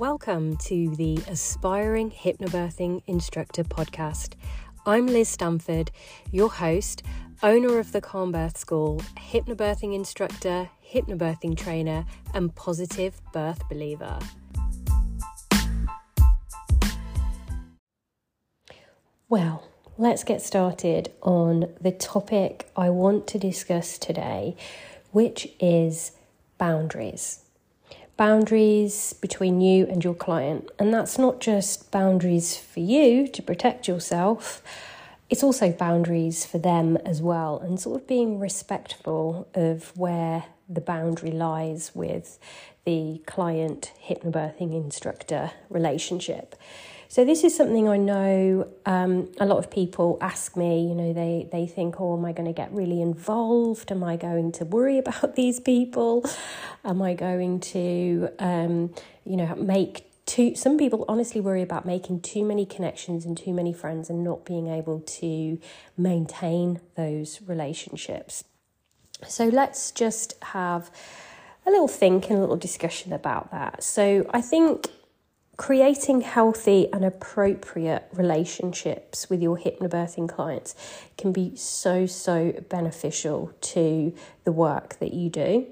Welcome to the Aspiring Hypnobirthing Instructor podcast. I'm Liz Stamford, your host, owner of the Calm Birth School, hypnobirthing instructor, hypnobirthing trainer, and positive birth believer. Well, let's get started on the topic I want to discuss today, which is boundaries boundaries between you and your client. And that's not just boundaries for you to protect yourself, it's also boundaries for them as well, and sort of being respectful of where the boundary lies with the client hypnobirthing instructor relationship. So this is something I know um, a lot of people ask me. You know, they they think, "Oh, am I going to get really involved? Am I going to worry about these people? Am I going to, um, you know, make too?" Some people honestly worry about making too many connections and too many friends and not being able to maintain those relationships. So let's just have a little think and a little discussion about that. So I think creating healthy and appropriate relationships with your hypnobirthing clients can be so, so beneficial to the work that you do.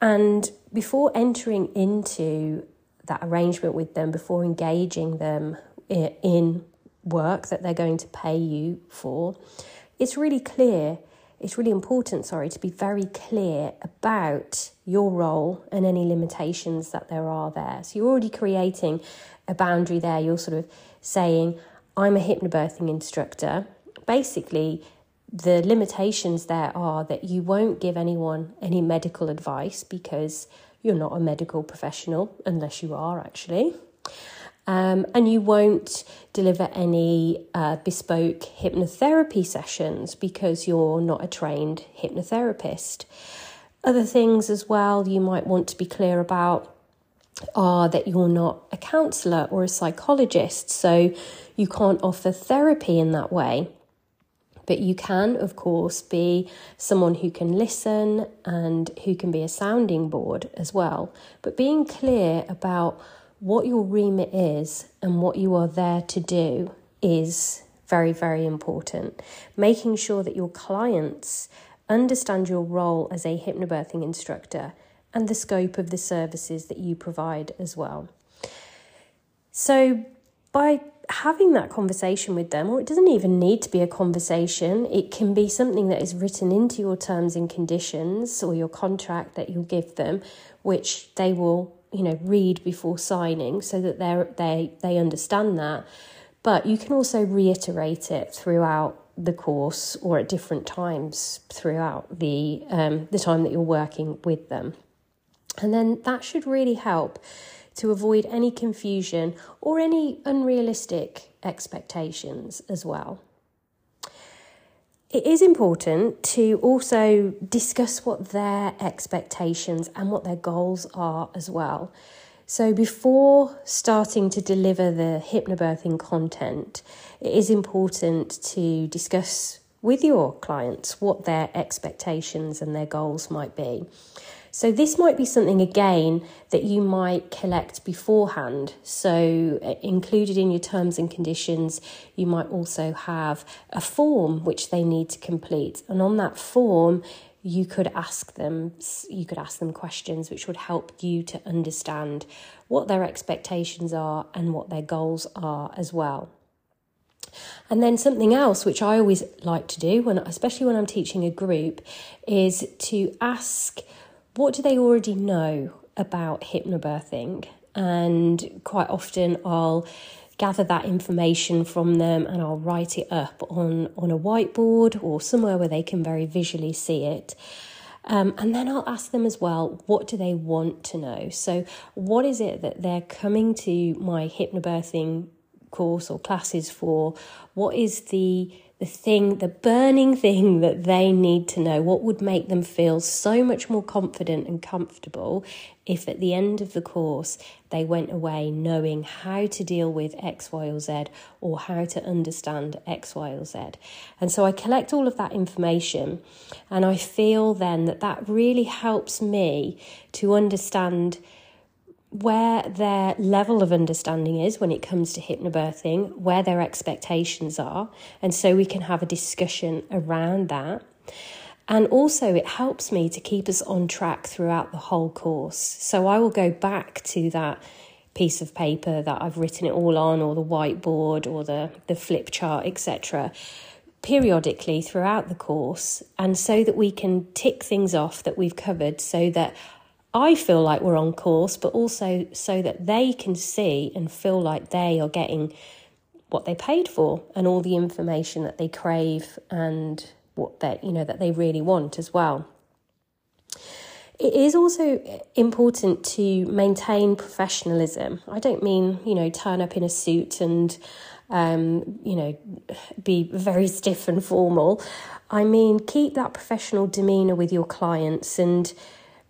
And before entering into that arrangement with them, before engaging them in work that they're going to pay you for, it's really clear it's really important, sorry, to be very clear about your role and any limitations that there are there. So you're already creating a boundary there. You're sort of saying, I'm a hypnobirthing instructor. Basically, the limitations there are that you won't give anyone any medical advice because you're not a medical professional, unless you are actually. Um, and you won't deliver any uh, bespoke hypnotherapy sessions because you're not a trained hypnotherapist. Other things as well you might want to be clear about are that you're not a counsellor or a psychologist, so you can't offer therapy in that way. But you can, of course, be someone who can listen and who can be a sounding board as well. But being clear about what your remit is and what you are there to do is very, very important. Making sure that your clients understand your role as a hypnobirthing instructor and the scope of the services that you provide as well. So, by having that conversation with them, or it doesn't even need to be a conversation, it can be something that is written into your terms and conditions or your contract that you'll give them, which they will you know read before signing so that they they they understand that but you can also reiterate it throughout the course or at different times throughout the um, the time that you're working with them and then that should really help to avoid any confusion or any unrealistic expectations as well it is important to also discuss what their expectations and what their goals are as well. So, before starting to deliver the hypnobirthing content, it is important to discuss with your clients what their expectations and their goals might be. So, this might be something again that you might collect beforehand. So, uh, included in your terms and conditions, you might also have a form which they need to complete. And on that form, you could ask them you could ask them questions which would help you to understand what their expectations are and what their goals are as well and then something else which i always like to do when especially when i'm teaching a group is to ask what do they already know about hypnobirthing? And quite often I'll gather that information from them and I'll write it up on, on a whiteboard or somewhere where they can very visually see it. Um, and then I'll ask them as well, what do they want to know? So, what is it that they're coming to my hypnobirthing course or classes for? What is the the thing, the burning thing that they need to know, what would make them feel so much more confident and comfortable if at the end of the course they went away knowing how to deal with X, Y, or Z or how to understand X, Y, or Z. And so I collect all of that information and I feel then that that really helps me to understand where their level of understanding is when it comes to hypnobirthing, where their expectations are, and so we can have a discussion around that. And also, it helps me to keep us on track throughout the whole course. So I will go back to that piece of paper that I've written it all on, or the whiteboard, or the, the flip chart, etc., periodically throughout the course, and so that we can tick things off that we've covered so that I feel like we're on course, but also so that they can see and feel like they are getting what they paid for and all the information that they crave and what they you know that they really want as well. It is also important to maintain professionalism. I don't mean, you know, turn up in a suit and, um, you know, be very stiff and formal. I mean, keep that professional demeanour with your clients and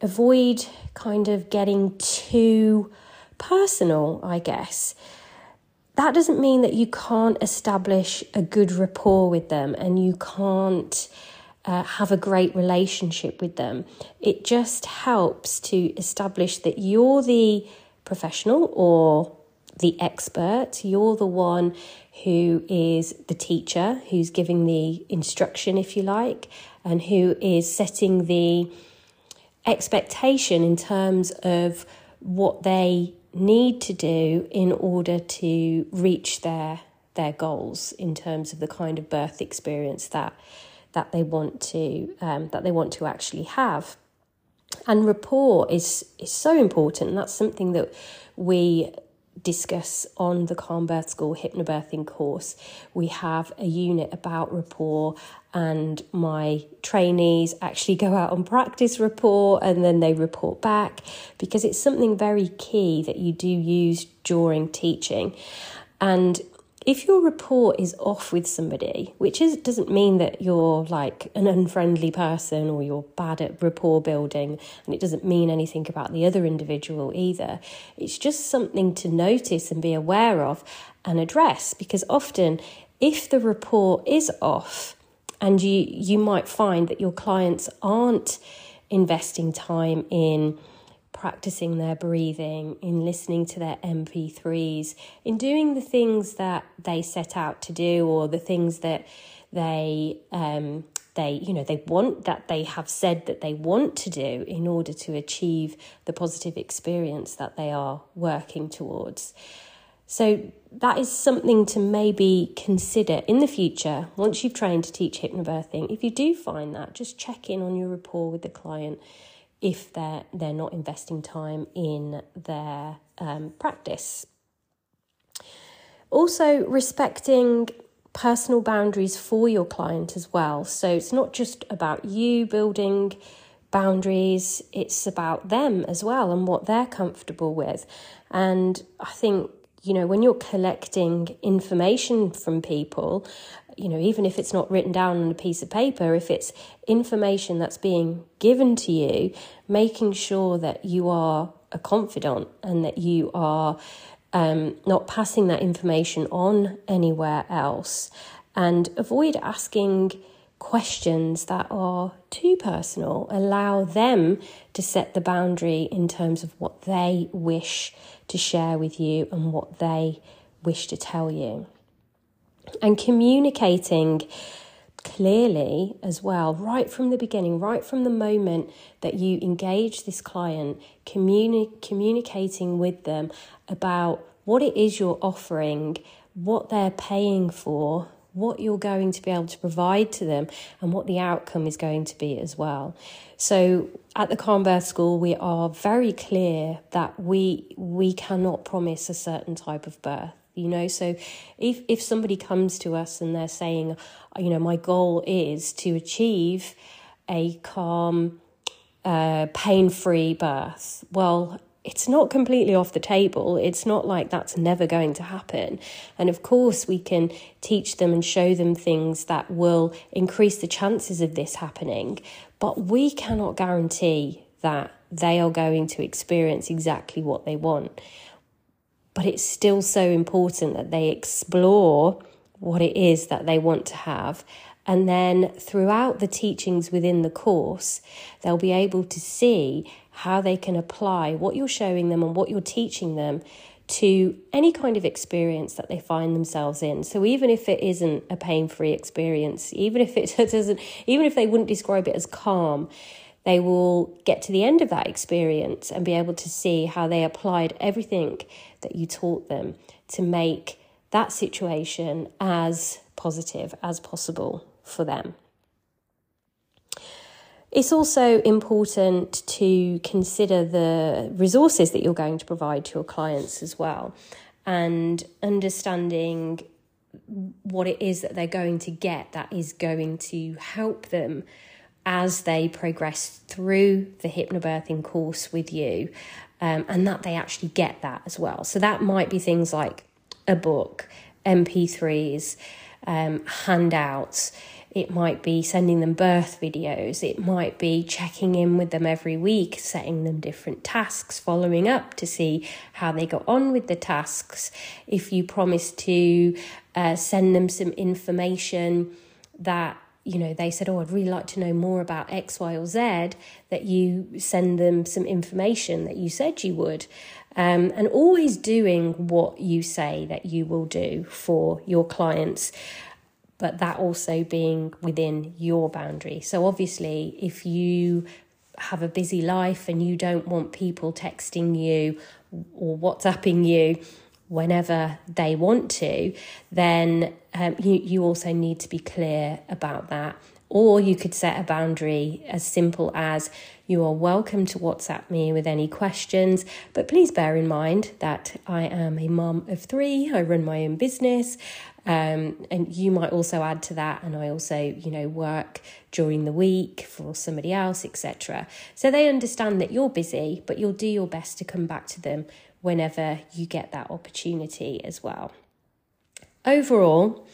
avoid kind of getting too personal, I guess. That doesn't mean that you can't establish a good rapport with them and you can't uh, have a great relationship with them. It just helps to establish that you're the professional or the expert, you're the one who is the teacher, who's giving the instruction, if you like, and who is setting the expectation in terms of what they need to do in order to reach their their goals in terms of the kind of birth experience that that they want to um, that they want to actually have. And rapport is is so important. That's something that we discuss on the Calm Birth School hypnobirthing course. We have a unit about rapport, and my trainees actually go out on practice rapport and then they report back because it's something very key that you do use during teaching. And if your rapport is off with somebody, which is doesn't mean that you're like an unfriendly person or you're bad at rapport building, and it doesn't mean anything about the other individual either. It's just something to notice and be aware of and address because often if the rapport is off and you you might find that your clients aren't investing time in practicing their breathing, in listening to their MP3s, in doing the things that they set out to do or the things that they um, they you know they want that they have said that they want to do in order to achieve the positive experience that they are working towards. So that is something to maybe consider in the future once you've trained to teach hypnobirthing. If you do find that, just check in on your rapport with the client if they're they're not investing time in their um, practice. Also, respecting personal boundaries for your client as well. So it's not just about you building boundaries, it's about them as well and what they're comfortable with. And I think you know, when you're collecting information from people, you know, even if it's not written down on a piece of paper, if it's information that's being given to you, making sure that you are a confidant and that you are um, not passing that information on anywhere else and avoid asking questions that are too personal. Allow them to set the boundary in terms of what they wish to share with you and what they wish to tell you. And communicating clearly as well, right from the beginning, right from the moment that you engage this client, communi- communicating with them about what it is you're offering, what they're paying for, what you're going to be able to provide to them and what the outcome is going to be as well. So at the Calm Birth School, we are very clear that we we cannot promise a certain type of birth. You know, so if if somebody comes to us and they're saying, you know, my goal is to achieve a calm, uh, pain-free birth, well, it's not completely off the table. It's not like that's never going to happen. And of course, we can teach them and show them things that will increase the chances of this happening. But we cannot guarantee that they are going to experience exactly what they want. But it's still so important that they explore what it is that they want to have And then throughout the teachings within the course, they'll be able to see how they can apply what you're showing them and what you're teaching them to any kind of experience that they find themselves in. So even if it isn't a pain-free experience, even if it doesn't even if they wouldn't describe it as calm, they will get to the end of that experience and be able to see how they applied everything that you taught them to make that situation as positive as possible for them. It's also important to consider the resources that you're going to provide to your clients as well and understanding what it is that they're going to get that is going to help them as they progress through the hypnobirthing course with you um, and that they actually get that as well. So that might be things like a book, MP3s, um, handouts it might be sending them birth videos. It might be checking in with them every week, setting them different tasks, following up to see how they got on with the tasks. If you promise to uh, send them some information that you know they said oh i'd really like to know more about x y or z that you send them some information that you said you would um, and always doing what you say that you will do for your clients but that also being within your boundary. So, obviously, if you have a busy life and you don't want people texting you or WhatsApping you whenever they want to, then um, you, you also need to be clear about that. Or you could set a boundary as simple as you are welcome to WhatsApp me with any questions, but please bear in mind that I am a mum of three, I run my own business, um, and you might also add to that, and I also, you know, work during the week for somebody else, etc. So they understand that you're busy, but you'll do your best to come back to them whenever you get that opportunity as well. Overall,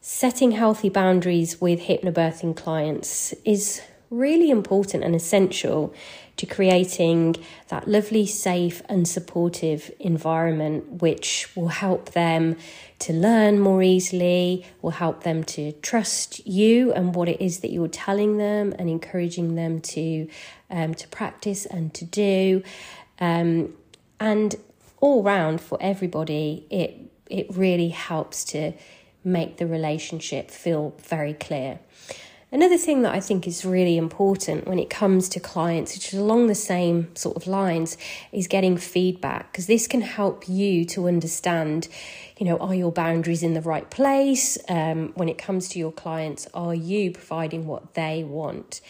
setting healthy boundaries with hypnobirthing clients is really important and essential to creating that lovely, safe, and supportive environment, which will help them to learn more easily, will help them to trust you and what it is that you're telling them, and encouraging them to um, to practice and to do, um, and all round for everybody, it it really helps to make the relationship feel very clear. Another thing that I think is really important when it comes to clients, which is along the same sort of lines, is getting feedback because this can help you to understand, you know, are your boundaries in the right place? Um, when it comes to your clients, are you providing what they want?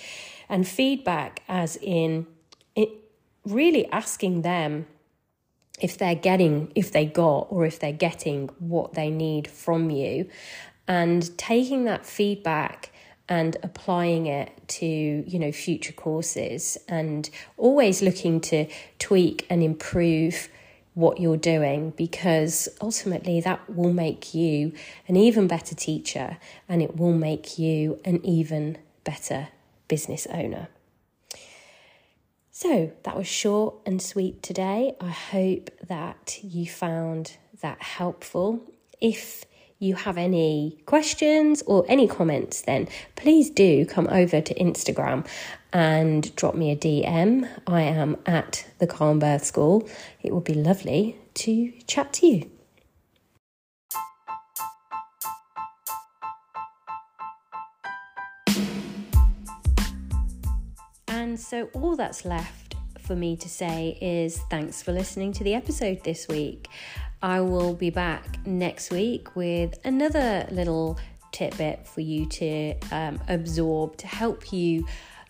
And feedback, as in it, really asking them if they're getting, if they got, or if they're getting what they need from you, and taking that feedback and applying it to you know future courses and always looking to tweak and improve what you're doing because ultimately that will make you an even better teacher and it will make you an even better business owner. So that was short and sweet today. I hope that you found that helpful. If you have any questions or any comments, then please do come over to Instagram and drop me a DM. I am at the Calm Birth School. It would be lovely to chat to you. So, all that's left for me to say is thanks for listening to the episode this week. I will be back next week with another little tidbit for you to um, absorb to help you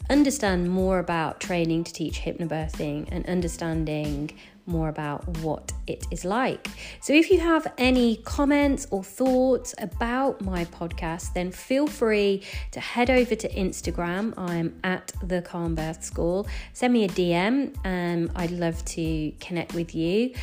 understand more about training to teach hypnobirthing and understanding more about what it is like. So, if you have any comments or thoughts about my podcast, then feel free to head over to Instagram. I'm at the Calm Birth School. Send me a DM, and um, I'd love to connect with you.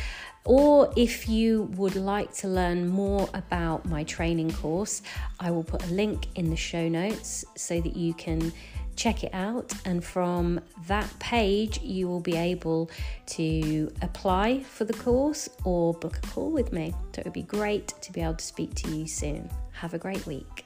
Or if you would like to learn more about my training course, I will put a link in the show notes so that you can check it out. And from that page, you will be able to apply for the course or book a call with me. So it would be great to be able to speak to you soon. Have a great week.